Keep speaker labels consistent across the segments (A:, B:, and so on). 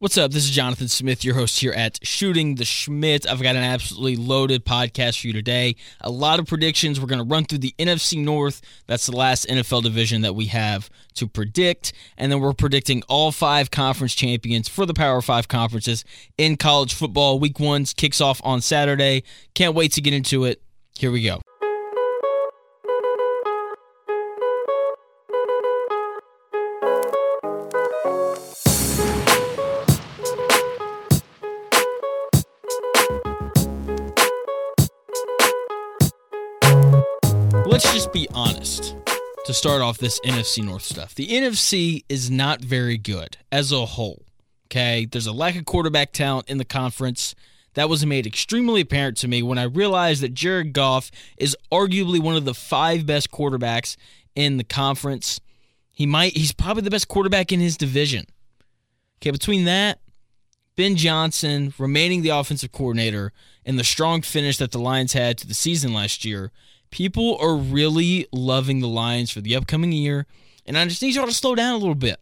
A: What's up? This is Jonathan Smith, your host here at Shooting the Shmitt. I've got an absolutely loaded podcast for you today. A lot of predictions. We're going to run through the NFC North. That's the last NFL division that we have to predict. And then we're predicting all five conference champions for the Power Five conferences in college football. Week one kicks off on Saturday. Can't wait to get into it. Here we go. Be honest to start off this NFC North stuff. The NFC is not very good as a whole. Okay. There's a lack of quarterback talent in the conference. That was made extremely apparent to me when I realized that Jared Goff is arguably one of the five best quarterbacks in the conference. He might he's probably the best quarterback in his division. Okay, between that, Ben Johnson remaining the offensive coordinator, and the strong finish that the Lions had to the season last year, people are really loving the Lions for the upcoming year, and I just need y'all to slow down a little bit.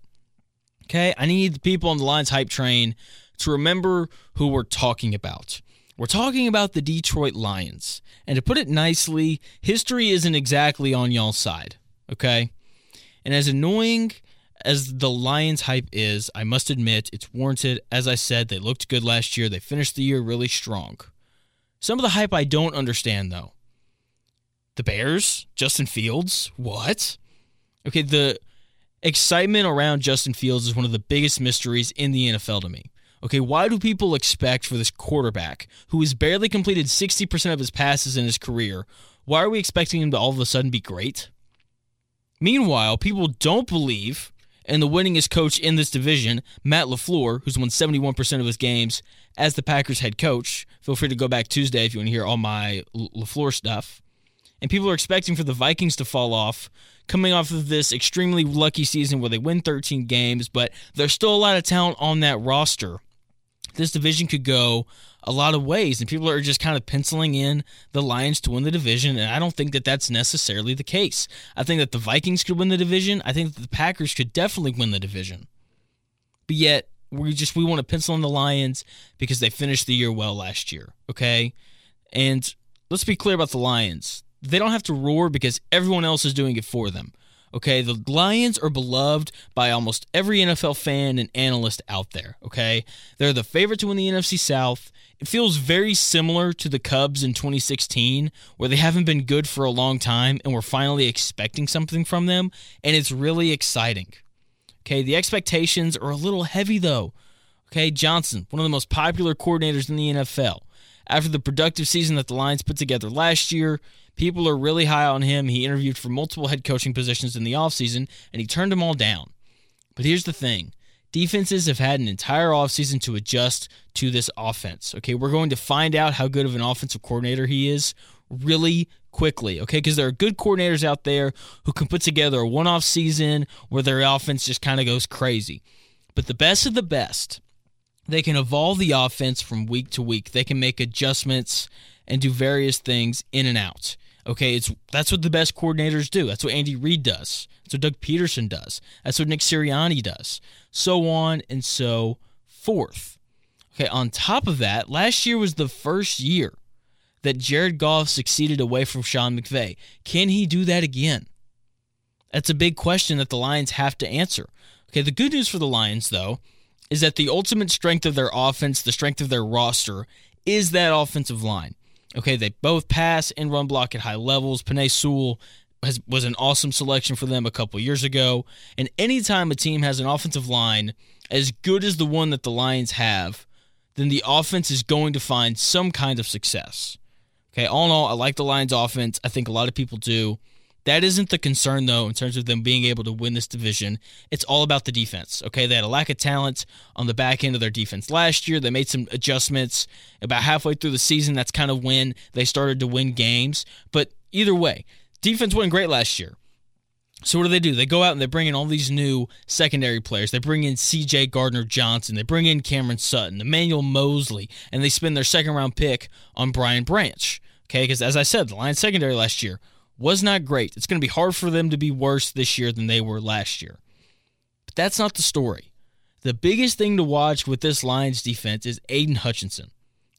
A: Okay, I need the people on the Lions hype train to remember who we're talking about. We're talking about the Detroit Lions. And to put it nicely, history isn't exactly on y'all's side. Okay? And as annoying as the Lions hype is, I must admit it's warranted. As I said, they looked good last year. They finished the year really strong. Some of the hype I don't understand, though. The Bears, Justin Fields, what? Okay, the excitement around Justin Fields is one of the biggest mysteries in the NFL to me. Okay, why do people expect for this quarterback who has barely completed 60% of his passes in his career, why are we expecting him to all of a sudden be great? Meanwhile, people don't believe in the winningest coach in this division, Matt LaFleur, who's won 71% of his games as the Packers head coach. Feel free to go back Tuesday if you want to hear all my LaFleur stuff and people are expecting for the Vikings to fall off coming off of this extremely lucky season where they win 13 games, but there's still a lot of talent on that roster. This division could go a lot of ways, and people are just kind of penciling in the Lions to win the division, and I don't think that that's necessarily the case. I think that the Vikings could win the division. I think that the Packers could definitely win the division. But yet, we just we want to pencil in the Lions because they finished the year well last year, okay? And let's be clear about the Lions they don't have to roar because everyone else is doing it for them. Okay, the Lions are beloved by almost every NFL fan and analyst out there. Okay, they're the favorite to win the NFC South. It feels very similar to the Cubs in 2016, where they haven't been good for a long time and we're finally expecting something from them, and it's really exciting. Okay, the expectations are a little heavy though. Okay, Johnson, one of the most popular coordinators in the NFL. After the productive season that the Lions put together last year, People are really high on him. He interviewed for multiple head coaching positions in the offseason, and he turned them all down. But here's the thing defenses have had an entire offseason to adjust to this offense. Okay, we're going to find out how good of an offensive coordinator he is really quickly, okay? Because there are good coordinators out there who can put together a one off season where their offense just kind of goes crazy. But the best of the best, they can evolve the offense from week to week. They can make adjustments and do various things in and out. Okay, it's that's what the best coordinators do. That's what Andy Reid does. That's what Doug Pederson does. That's what Nick Sirianni does. So on and so forth. Okay, on top of that, last year was the first year that Jared Goff succeeded away from Sean McVay. Can he do that again? That's a big question that the Lions have to answer. Okay, the good news for the Lions, though, is that the ultimate strength of their offense, the strength of their roster, is that offensive line. Okay, they both pass and run block at high levels. Penei Sewell has, was an awesome selection for them a couple years ago. And anytime a team has an offensive line as good as the one that the Lions have, then the offense is going to find some kind of success. Okay, all in all, I like the Lions offense. I think a lot of people do. That isn't the concern, though, in terms of them being able to win this division. It's all about the defense. Okay, they had a lack of talent on the back end of their defense last year. They made some adjustments about halfway through the season. That's kind of when they started to win games. But either way, defense went great last year. So what do they do? They go out and they bring in all these new secondary players. They bring in C.J. Gardner Johnson. They bring in Cameron Sutton, Emmanuel Moseley, and they spend their second round pick on Brian Branch. Okay, because as I said, the Lions secondary last year was not great. It's going to be hard for them to be worse this year than they were last year. But that's not the story. The biggest thing to watch with this Lions defense is Aidan Hutchinson.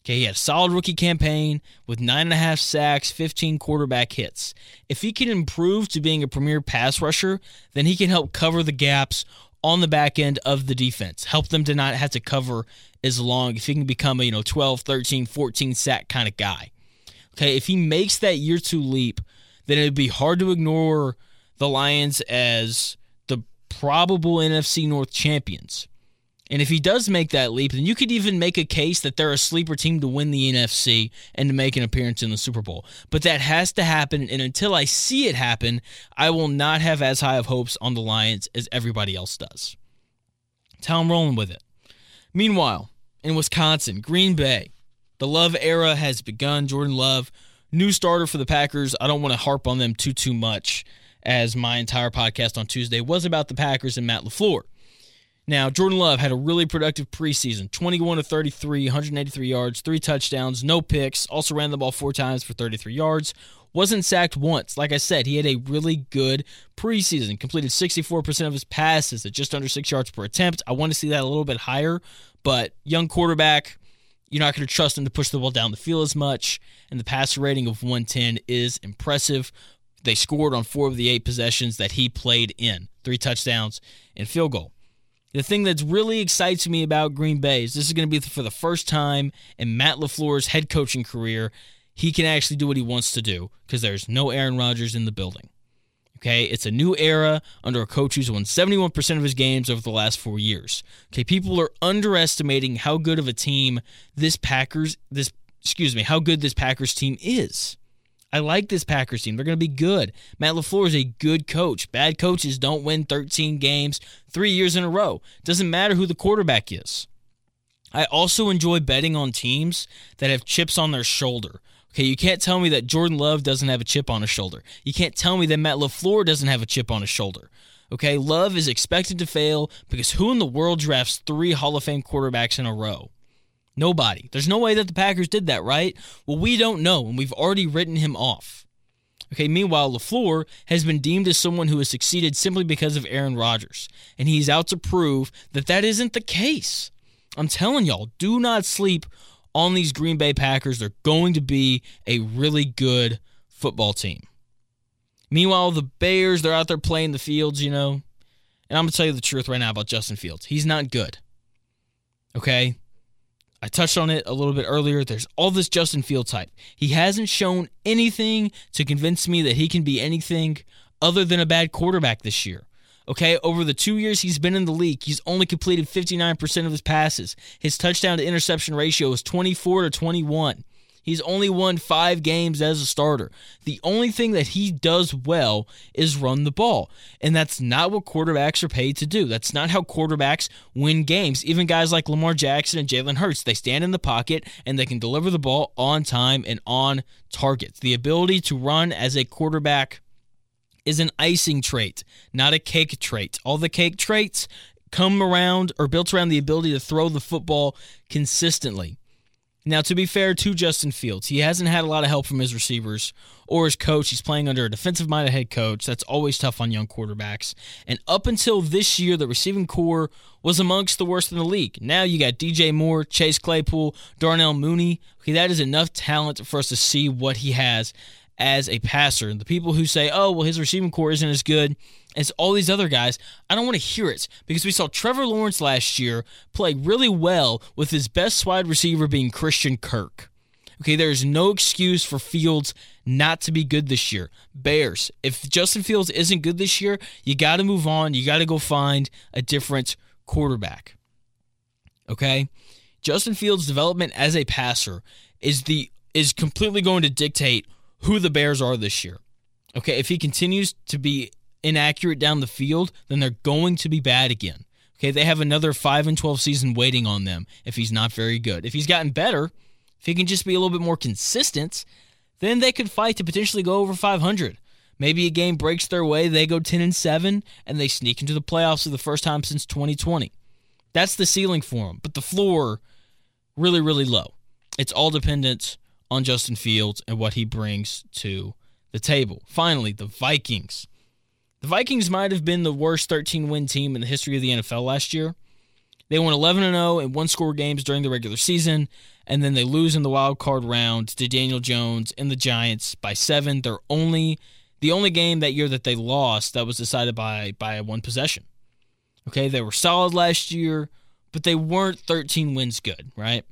A: Okay, he had a solid rookie campaign with nine and a half sacks, 15 quarterback hits. If he can improve to being a premier pass rusher, then he can help cover the gaps on the back end of the defense, help them to not have to cover as long if he can become a, you know, 12, 13, 14 sack kind of guy. Okay, if he makes that year two leap, then it'd be hard to ignore the Lions as the probable NFC North champions. And if he does make that leap, then you could even make a case that they're a sleeper team to win the NFC and to make an appearance in the Super Bowl. But that has to happen. And until I see it happen, I will not have as high of hopes on the Lions as everybody else does. That's how I'm rolling with it. Meanwhile, in Wisconsin, Green Bay, the Love era has begun. Jordan Love, new starter for the Packers. I don't want to harp on them too, too much, as my entire podcast on Tuesday was about the Packers and Matt LaFleur. Now, Jordan Love had a really productive preseason 21 to 33, 183 yards, three touchdowns, no picks, also ran the ball four times for 33 yards. Wasn't sacked once. Like I said, he had a really good preseason. Completed 64% of his passes at just under six yards per attempt. I want to see that a little bit higher, but young quarterback, you're not going to trust him to push the ball down the field as much. And the passer rating of 110 is impressive. They scored on four of the eight possessions that he played in three touchdowns and field goal. The thing that's really excites me about Green Bay is this is going to be for the first time in Matt LaFleur's head coaching career. He can actually do what he wants to do because there's no Aaron Rodgers in the building. Okay, it's a new era under a coach who's won 71% of his games over the last four years. Okay, people are underestimating how good of a team this Packers, this excuse me, how good this Packers team is. I like this Packers team. They're going to be good. Matt LaFleur is a good coach. Bad coaches don't win 13 games three years in a row. Doesn't matter who the quarterback is. I also enjoy betting on teams that have chips on their shoulder. Okay, you can't tell me that Jordan Love doesn't have a chip on his shoulder. You can't tell me that Matt LaFleur doesn't have a chip on his shoulder. Okay, Love is expected to fail because who in the world drafts three Hall of Fame quarterbacks in a row? Nobody. There's no way that the Packers did that, right? Well, we don't know, and we've already written him off. Okay, meanwhile, LaFleur has been deemed as someone who has succeeded simply because of Aaron Rodgers, and he's out to prove that that isn't the case. I'm telling y'all, do not sleep on these Green Bay Packers. They're going to be a really good football team. Meanwhile, the Bears, they're out there playing the fields, you know. And I'm going to tell you the truth right now about Justin Fields. He's not good. Okay? I touched on it a little bit earlier. There's all this Justin Fields hype. He hasn't shown anything to convince me that he can be anything other than a bad quarterback this year. Okay, over the two years he's been in the league, he's only completed 59% of his passes. His touchdown to interception ratio is 24 to 21. He's only won five games as a starter. The only thing that he does well is run the ball. And that's not what quarterbacks are paid to do. That's not how quarterbacks win games. Even guys like Lamar Jackson and Jalen Hurts, they stand in the pocket and they can deliver the ball on time and on targets. The ability to run as a quarterback is an icing trait, not a cake trait. All the cake traits come around or built around the ability to throw the football consistently. Now, to be fair to Justin Fields, he hasn't had a lot of help from his receivers or his coach. He's playing under a defensive minded head coach. That's always tough on young quarterbacks. And up until this year, the receiving corps was amongst the worst in the league. Now you got DJ Moore, Chase Claypool, Darnell Mooney. Okay, that is enough talent for us to see what he has as a passer. And the people who say, oh, well, his receiving corps isn't as good as all these other guys, I don't want to hear it because we saw Trevor Lawrence last year play really well with his best wide receiver being Christian Kirk. Okay, there's no excuse for Fields not to be good this year. Bears, if Justin Fields isn't good this year, you got to move on. You got to go find a different quarterback. Okay? Justin Fields' development as a passer is the is completely going to dictate who the Bears are this year. Okay, if he continues to be inaccurate down the field, then they're going to be bad again. Okay, they have another 5 and 12 season waiting on them if he's not very good. If he's gotten better, if he can just be a little bit more consistent, then they could fight to potentially go over 500. Maybe a game breaks their way, they go 10 and 7 and they sneak into the playoffs for the first time since 2020. That's the ceiling for them, but the floor really really low. It's all dependent on Justin Fields and what he brings to the table. Finally, the Vikings. The Vikings might have been the worst 13 win team in the history of the NFL last year. They won 11 and 0 in one score games during the regular season, and then they lose in the wild card round to Daniel Jones and the Giants by seven. They're only the only game that year that they lost that was decided by by one possession. Okay, they were solid last year, but they weren't 13 wins good, right?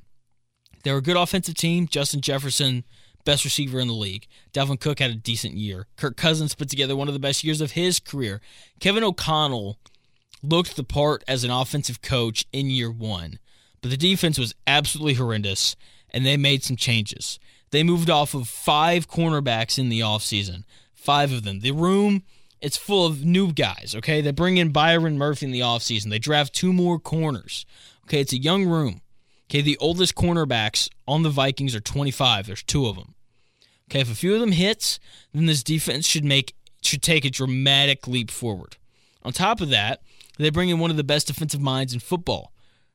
A: They were a good offensive team. Justin Jefferson, best receiver in the league. Dalvin Cook had a decent year. Kirk Cousins put together one of the best years of his career. Kevin O'Connell looked the part as an offensive coach in year one, but the defense was absolutely horrendous, and they made some changes. They moved off of five cornerbacks in the offseason, five of them. The room, it's full of new guys, okay? They bring in Byron Murphy in the offseason. They draft two more corners. Okay, it's a young room. Okay, the oldest cornerbacks on the Vikings are 25. There's two of them. Okay, if a few of them hits, then this defense should make should take a dramatic leap forward. On top of that, they bring in one of the best defensive minds in football,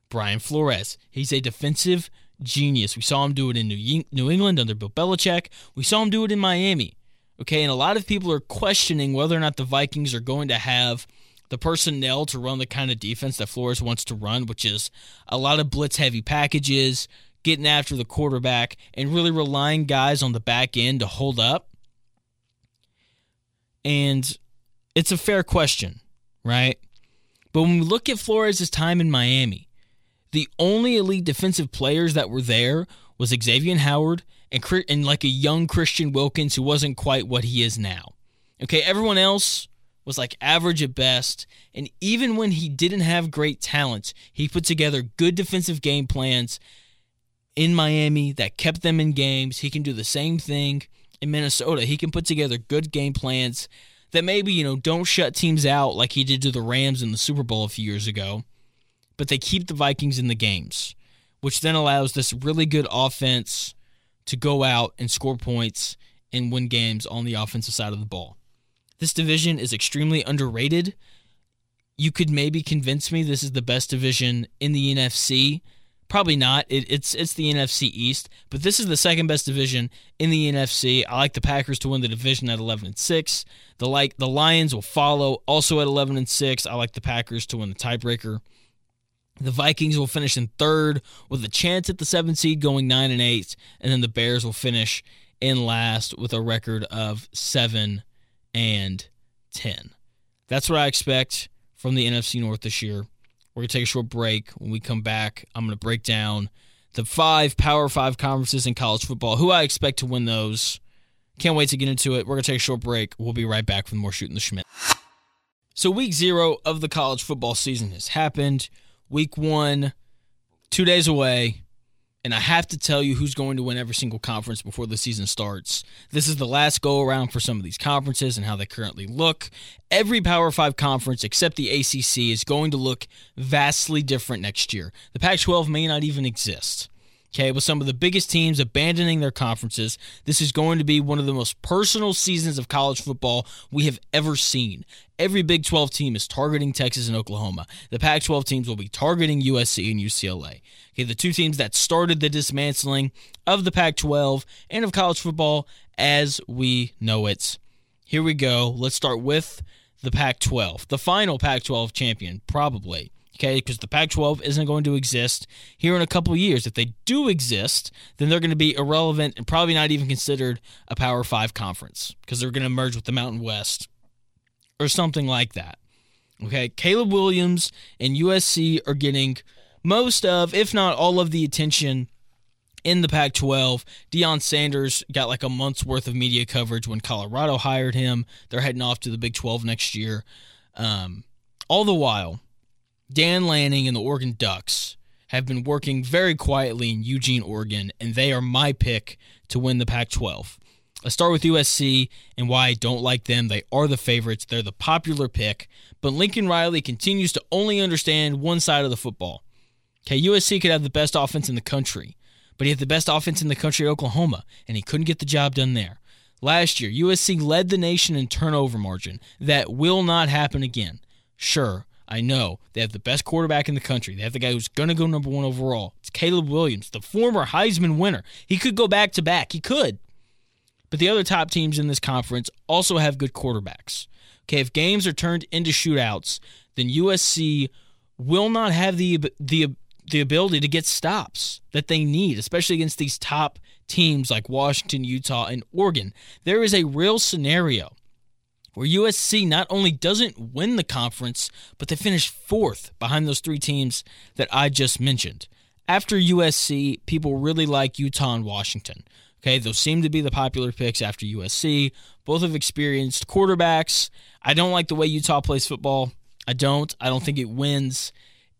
A: Brian Flores. He's a defensive genius. We saw him do it in New England under Bill Belichick. We saw him do it in Miami. Okay, and a lot of people are questioning whether or not the Vikings are going to have the personnel to run the kind of defense that Flores wants to run, which is a lot of blitz heavy packages, getting after the quarterback, and really relying guys on the back end to hold up. And it's a fair question, right? But when we look at Flores' time in Miami, the only elite defensive players that were there was Xavier Howard and, and like a young Christian Wilkins who wasn't quite what he is now. Okay, everyone else was like average at best. And even when he didn't have great talent, he put together good defensive game plans in Miami that kept them in games. He can do the same thing in Minnesota. He can put together good game plans that maybe, you know, don't shut teams out like he did to the Rams in the Super Bowl a few years ago, but they keep the Vikings in the games, which then allows this really good offense to go out and score points and win games on the offensive side of the ball. This division is extremely underrated. You could maybe convince me this is the best division in the NFC Probably not. It, it's it's the NFC East, but this is the second best division in the NFC. I like the Packers to win the division at 11 and six. The like the Lions will follow, also at 11 and six. I like the Packers to win the tiebreaker. The Vikings will finish in third with a chance at the seventh seed, going nine and eight, and then the Bears will finish in last with a record of seven and ten. That's what I expect from the NFC North this year. We're going to take a short break. When we come back, I'm going to break down the five Power Five conferences in college football, who I expect to win those. Can't wait to get into it. We're going to take a short break. We'll be right back with more Shooting the Shmitt. So, week zero of the college football season has happened. Week one, two days away and I have to tell you who's going to win every single conference before the season starts. This is the last go around for some of these conferences and how they currently look. Every Power 5 conference except the ACC is going to look vastly different next year. The Pac 12 may not even exist. Okay, with some of the biggest teams abandoning their conferences, this is going to be one of the most personal seasons of college football we have ever seen. Every Big 12 team is targeting Texas and Oklahoma. The Pac 12 teams will be targeting USC and UCLA. Okay, the two teams that started the dismantling of the Pac 12 and of college football as we know it. Here we go. Let's start with the Pac 12, the final Pac 12 champion, probably okay? Because the Pac 12 isn't going to exist here in a couple years. If they do exist, then they're going to be irrelevant and probably not even considered a Power 5 conference because they're going to merge with the Mountain West or something like that. Okay, Caleb Williams and USC are getting most of, if not all of the attention in the Pac 12. Deion Sanders got like a month's worth of media coverage when Colorado hired him. They're heading off to the Big 12 next year. Um, all the while, Dan Lanning and the Oregon Ducks have been working very quietly in Eugene, Oregon, and they are my pick to win the Pac 12. Let's start with USC and why I don't like them. They are the favorites, they're the popular pick, but Lincoln Riley continues to only understand one side of the football. Okay, USC could have the best offense in the country, but he had the best offense in the country Oklahoma, and he couldn't get the job done there. Last year, USC led the nation in turnover margin. That will not happen again. Sure, I know they have the best quarterback in the country. They have the guy who's going to go number one overall. It's Caleb Williams, the former Heisman winner. He could go back to back. He could. But the other top teams in this conference also have good quarterbacks. Okay, if games are turned into shootouts, then USC will not have the the the ability to get stops that they need, especially against these top teams like Washington, Utah, and Oregon. There is a real scenario where USC not only doesn't win the conference, but they finish fourth behind those three teams that I just mentioned. After USC, people really like Utah and Washington. Okay, those seem to be the popular picks after USC. Both have experienced quarterbacks. I don't like the way Utah plays football. I don't. I don't think it wins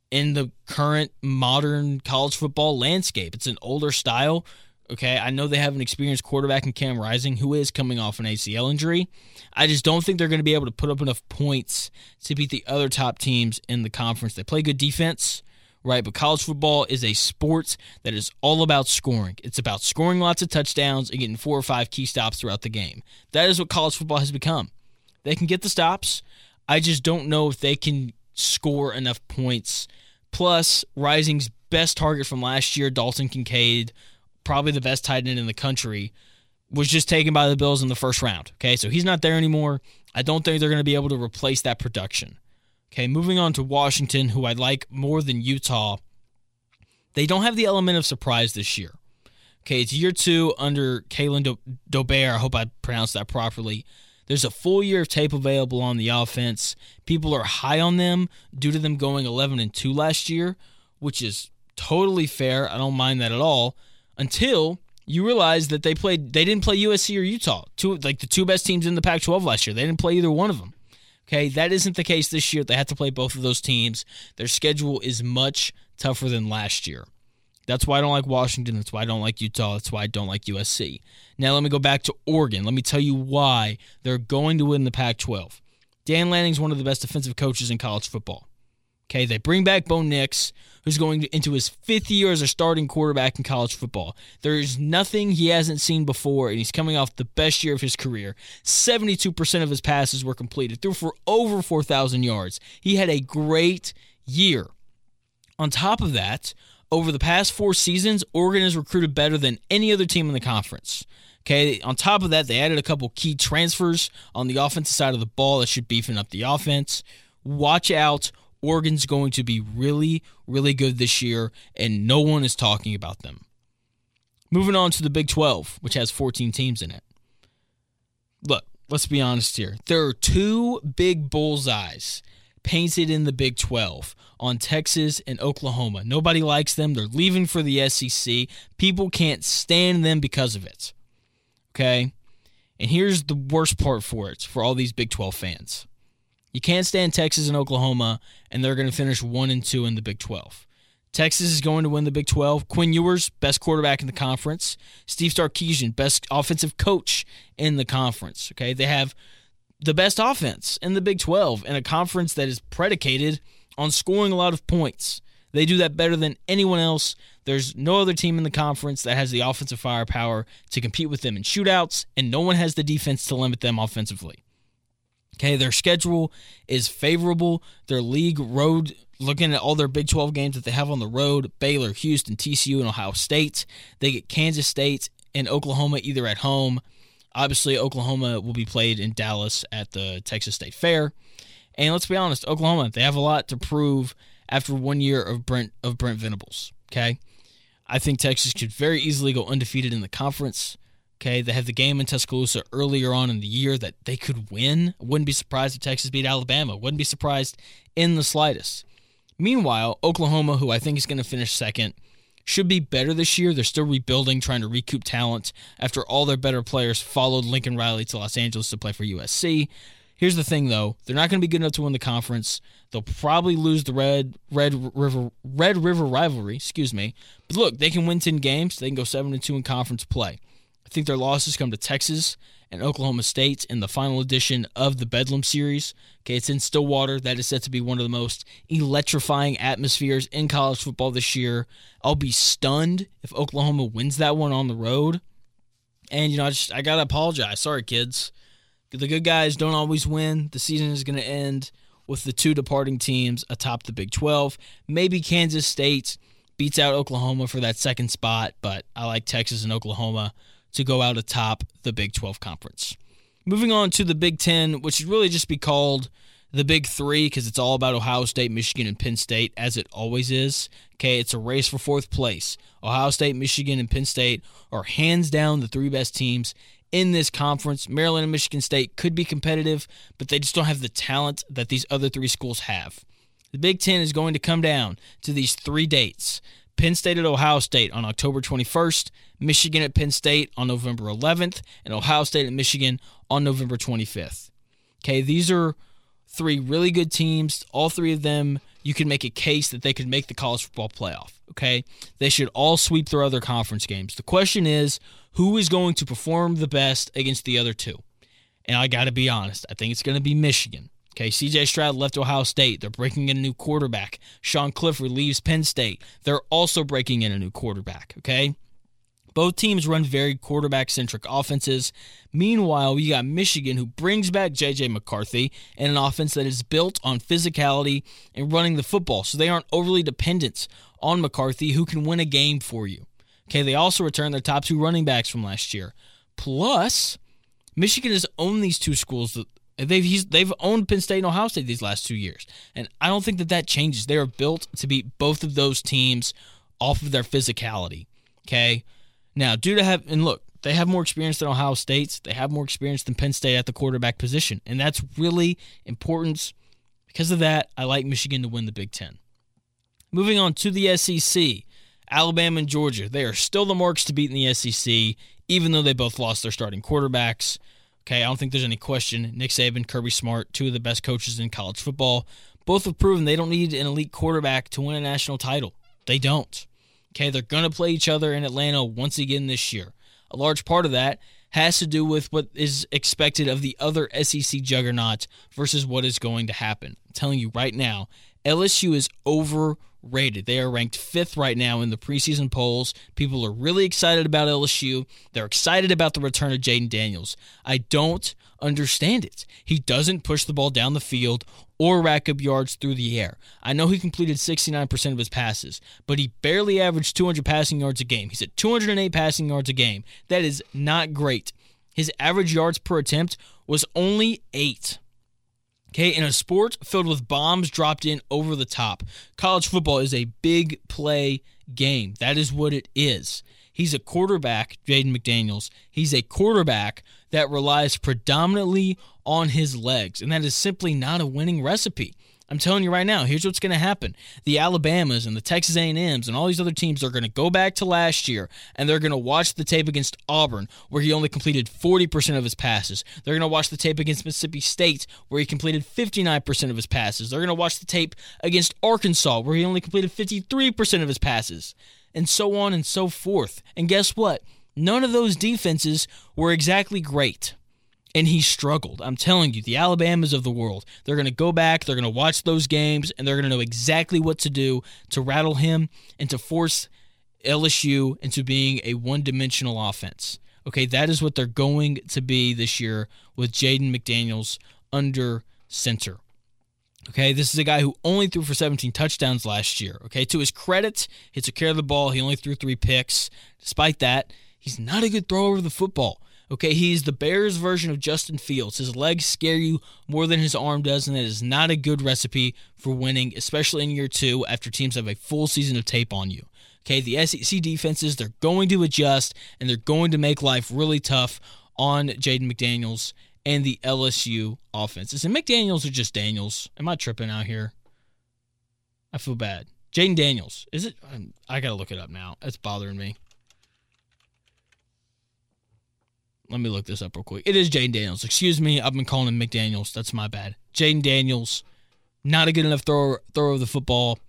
A: in the current modern college football landscape. It's an older style. Okay, I know they have an experienced quarterback in Cam Rising who is coming off an ACL injury. I just don't think they're going to be able to put up enough points to beat the other top teams in the conference. They play good defense right? But college football is a sport that is all about scoring. It's about scoring lots of touchdowns and getting four or five key stops throughout the game. That is what college football has become. They can get the stops. I just don't know if they can score enough points. Plus, Rising's best target from last year, Dalton Kincaid, probably the best tight end in the country, was just taken by the Bills in the first round. Okay, so he's not there anymore. I don't think they're going to be able to replace that production. Okay, moving on to Washington, who I like more than Utah. They don't have the element of surprise this year. Okay, it's year two under Kalen Do- Dobert. I hope I pronounced that properly. There's a full year of tape available on the offense. People are high on them due to them going 11 and 2 last year, which is totally fair. I don't mind that at all until you realize that they played they didn't play USC or Utah. Two like the two best teams in the Pac-12 last year. They didn't play either one of them. Okay, that isn't the case this year. They have to play both of those teams. Their schedule is much tougher than last year. That's why I don't like Washington. That's why I don't like Utah. That's why I don't like USC. Now, let me go back to Oregon. Let me tell you why they're going to win the Pac 12. Dan Lanning's one of the best defensive coaches in college football. Okay, they bring back Bo Nix, who's going into his fifth year as a starting quarterback in college football. There is nothing he hasn't seen before, and he's coming off the best year of his career. 72% of his passes were completed, threw for over 4,000 yards. He had a great year. On top of that, over the past four seasons, Oregon has recruited better than any other team in the conference. Okay, on top of that, they added a couple key transfers on the offensive side of the ball that should beefing up the offense. Watch out Oregon's going to be really, really good this year, and no one is talking about them. Moving on to the Big 12, which has 14 teams in it. Look, let's be honest here. There are two big bullseyes painted in the Big 12 on Texas and Oklahoma. Nobody likes them. They're leaving for the SEC. People can't stand them because of it. Okay? And here's the worst part for it for all these Big 12 fans. You can't stand Texas and Oklahoma, and they're going to finish one and two in the Big 12. Texas is going to win the Big 12. Quinn Ewers, best quarterback in the conference. Steve Sarkisian, best offensive coach in the conference. Okay, they have the best offense in the Big 12 in a conference that is predicated on scoring a lot of points. They do that better than anyone else. There's no other team in the conference that has the offensive firepower to compete with them in shootouts, and no one has the defense to limit them offensively. Okay, their schedule is favorable. Their league road, looking at all their Big 12 games that they have on the road Baylor, Houston, TCU, and Ohio State. They get Kansas State and Oklahoma either at home. Obviously, Oklahoma will be played in Dallas at the Texas State Fair. And let's be honest, Oklahoma, they have a lot to prove after one year of Brent of Brent Venables. Okay. I think Texas could very easily go undefeated in the conference. Okay, they have the game in Tuscaloosa earlier on in the year that they could win. Wouldn't be surprised if Texas beat Alabama. Wouldn't be surprised in the slightest. Meanwhile, Oklahoma, who I think is going to finish second, should be better this year. They're still rebuilding, trying to recoup talent after all their better players followed Lincoln Riley to Los Angeles to play for USC. Here's the thing, though: they're not going to be good enough to win the conference. They'll probably lose the Red Red River Red River rivalry. Excuse me, but look, they can win ten games. They can go seven and two in conference play. Think their losses come to Texas and Oklahoma State in the final edition of the Bedlam series. Okay, it's in Stillwater. That is set to be one of the most electrifying atmospheres in college football this year. I'll be stunned if Oklahoma wins that one on the road. And you know, I just I gotta apologize. Sorry, kids. The good guys don't always win. The season is gonna end with the two departing teams atop the Big 12. Maybe Kansas State beats out Oklahoma for that second spot, but I like Texas and Oklahoma to go out atop the Big 12 conference. Moving on to the Big 10, which should really just be called the big three because it's all about Ohio State, Michigan, and Penn State, as it always is. Okay, it's a race for fourth place. Ohio State, Michigan, and Penn State are hands down the three best teams in this conference. Maryland and Michigan State could be competitive, but they just don't have the talent that these other three schools have. The Big Ten is going to come down to these three dates Penn State at Ohio State on October 21st, Michigan at Penn State on November 11th, and Ohio State at Michigan on November 25th. Okay, these are three really good teams. All three of them, you can make a case that they could make the college football playoff. Okay, they should all sweep their other conference games. The question is, who is going to perform the best against the other two? And I got to be honest, I think it's going to be Michigan. Okay, CJ Stroud left Ohio State. They're breaking in a new quarterback. Sean Clifford leaves Penn State. They're also breaking in a new quarterback. Okay, both teams run very quarterback centric offenses. Meanwhile, you got Michigan, who brings back J.J. McCarthy and an offense that is built on physicality and running the football. So they aren't overly dependent on McCarthy, who can win a game for you. Okay, they also return their top two running backs from last year. Plus, Michigan has owned these two schools They've they've owned Penn State and Ohio State these last two years, and I don't think that that changes. They are built to beat both of those teams off of their physicality. Okay, now due to have and look, they have more experience than Ohio State's. They have more experience than Penn State at the quarterback position, and that's really important. Because of that, I like Michigan to win the Big Ten. Moving on to the SEC, Alabama and Georgia. They are still the marks to beat in the SEC, even though they both lost their starting quarterbacks. Okay, I don't think there's any question. Nick Saban, Kirby Smart, two of the best coaches in college football, both have proven they don't need an elite quarterback to win a national title. They don't. Okay, they're going to play each other in Atlanta once again this year. A large part of that has to do with what is expected of the other SEC juggernaut versus what is going to happen. I'm telling you right now, LSU is over rated. They are ranked fifth right now in the preseason polls. People are really excited about LSU. They're excited about the return of Jayden Daniels. I don't understand it. He doesn't push the ball down the field or rack up yards through the air. I know he completed 69% of his passes, but he barely averaged 200 passing yards a game. He's at 208 passing yards a game. That is not great. His average yards per attempt was only eight. Okay, in a sport filled with bombs dropped in over the top, college football is a big play game. That is what it is. He's a quarterback, Jayden McDaniels. He's a quarterback that relies predominantly on his legs, and that is simply not a winning recipe. I'm telling you right now, here's what's going to happen. The Alabamas and the Texas A&Ms and all these other teams are going to go back to last year and they're going to watch the tape against Auburn where he only completed 40% of his passes. They're going to watch the tape against Mississippi State where he completed 59% of his passes. They're going to watch the tape against Arkansas where he only completed 53% of his passes and so on and so forth. And guess what? None of those defenses were exactly great and he struggled. I'm telling you, the Alabamas of the world, they're going to go back, they're going to watch those games, and they're going to know exactly what to do to rattle him and to force LSU into being a one dimensional offense. Okay, that is what they're going to be this year with Jayden McDaniels under center. Okay, this is a guy who only threw for 17 touchdowns last year. Okay, to his credit, he took care of the ball. He only threw three picks. Despite that, he's not a good thrower of the football. Okay, he's the Bears version of Justin Fields. His legs scare you more than his arm does, and that is not a good recipe for winning, especially in year two after teams have a full season of tape on you. Okay, the SEC defenses, they're going to adjust and they're going to make life really tough on Jayden McDaniels and the LSU offenses. And McDaniels are just Daniels. Am I tripping out here? I feel bad. Jayden Daniels. Is it? Um, I got to look it up now. It's bothering me. Let me look this up real quick. It is Jayden Daniels. Excuse me, I've been calling him McDaniels. That's my bad. Jayden Daniels, not a good enough thrower, thrower of the football.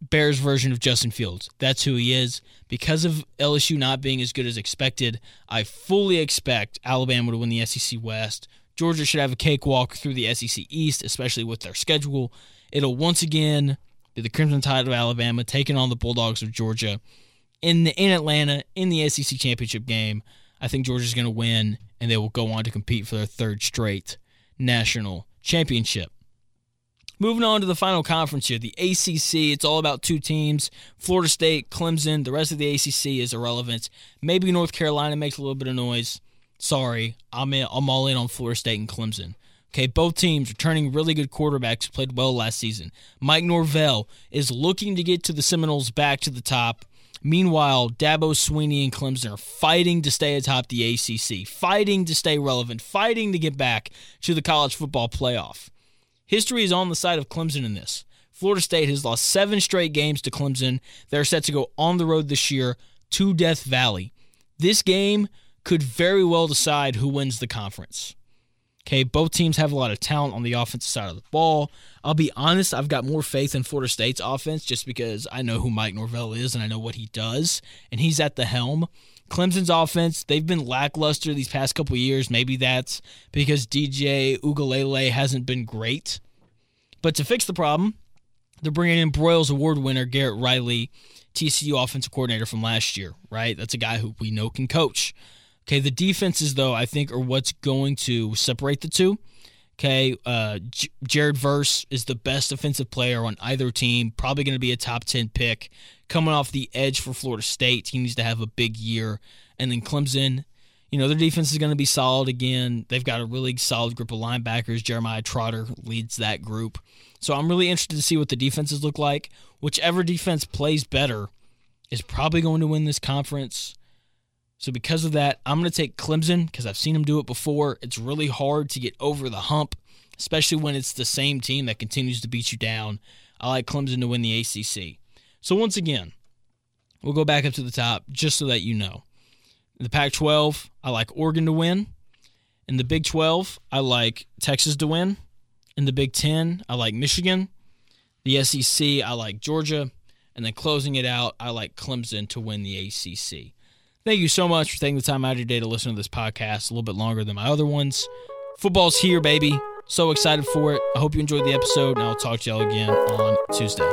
A: Bears version of Justin Fields. That's who he is. Because of LSU not being as good as expected, I fully expect Alabama to win the SEC West. Georgia should have a cakewalk through the SEC East, especially with their schedule. It'll once again be the Crimson Tide of Alabama taking on the Bulldogs of Georgia in the, in Atlanta in the SEC championship game. I think Georgia's going to win, and they will go on to compete for their third straight national championship. Moving on to the final conference here, the ACC. It's all about two teams Florida State, Clemson. The rest of the ACC is irrelevant. Maybe North Carolina makes a little bit of noise. Sorry, I'm, in, I'm all in on Florida State and Clemson. Okay, both teams returning really good quarterbacks who played well last season. Mike Norvell is looking to get to the Seminoles back to the top. Meanwhile, Dabo Swinney and Clemson are fighting to stay atop the ACC, fighting to stay relevant, fighting to get back to the college football playoff. History is on the side of Clemson in this. Florida State has lost seven straight games to Clemson. They're set to go on the road this year to Death Valley. This game could very well decide who wins the conference. Okay, both teams have a lot of talent on the offensive side of the ball. I'll be honest, I've got more faith in Florida State's offense just because I know who Mike Norvell is and I know what he does, and he's at the helm. Clemson's offense, they've been lackluster these past couple years. Maybe that's because DJ Uiagalelei hasn't been great. But to fix the problem, they're bringing in Broyles Award winner Garrett Riley, TCU offensive coordinator from last year, right? That's a guy who we know can coach. Okay, the defenses, though, I think are what's going to separate the two. Okay, uh, J- Jared Verse is the best offensive player on either team, probably going to be a top 10 pick. Coming off the edge for Florida State, he needs to have a big year. And then Clemson, you know, their defense is going to be solid again. They've got a really solid group of linebackers. Jeremiah Trotter leads that group. So I'm really interested to see what the defenses look like. Whichever defense plays better is probably going to win this conference. So because of that, I'm going to take Clemson because I've seen them do it before. It's really hard to get over the hump, especially when it's the same team that continues to beat you down. I like Clemson to win the ACC. So once again, we'll go back up to the top just so that you know. In the Pac 12, I like Oregon to win. In the Big 12, I like Texas to win. In the Big 10, I like Michigan. The SEC, I like Georgia. And then closing it out, I like Clemson to win the ACC. Thank you so much for taking the time out of your day to listen to this podcast a little bit longer than my other ones. Football's here, baby. So excited for it. I hope you enjoyed the episode, and I'll talk to y'all again on Tuesday.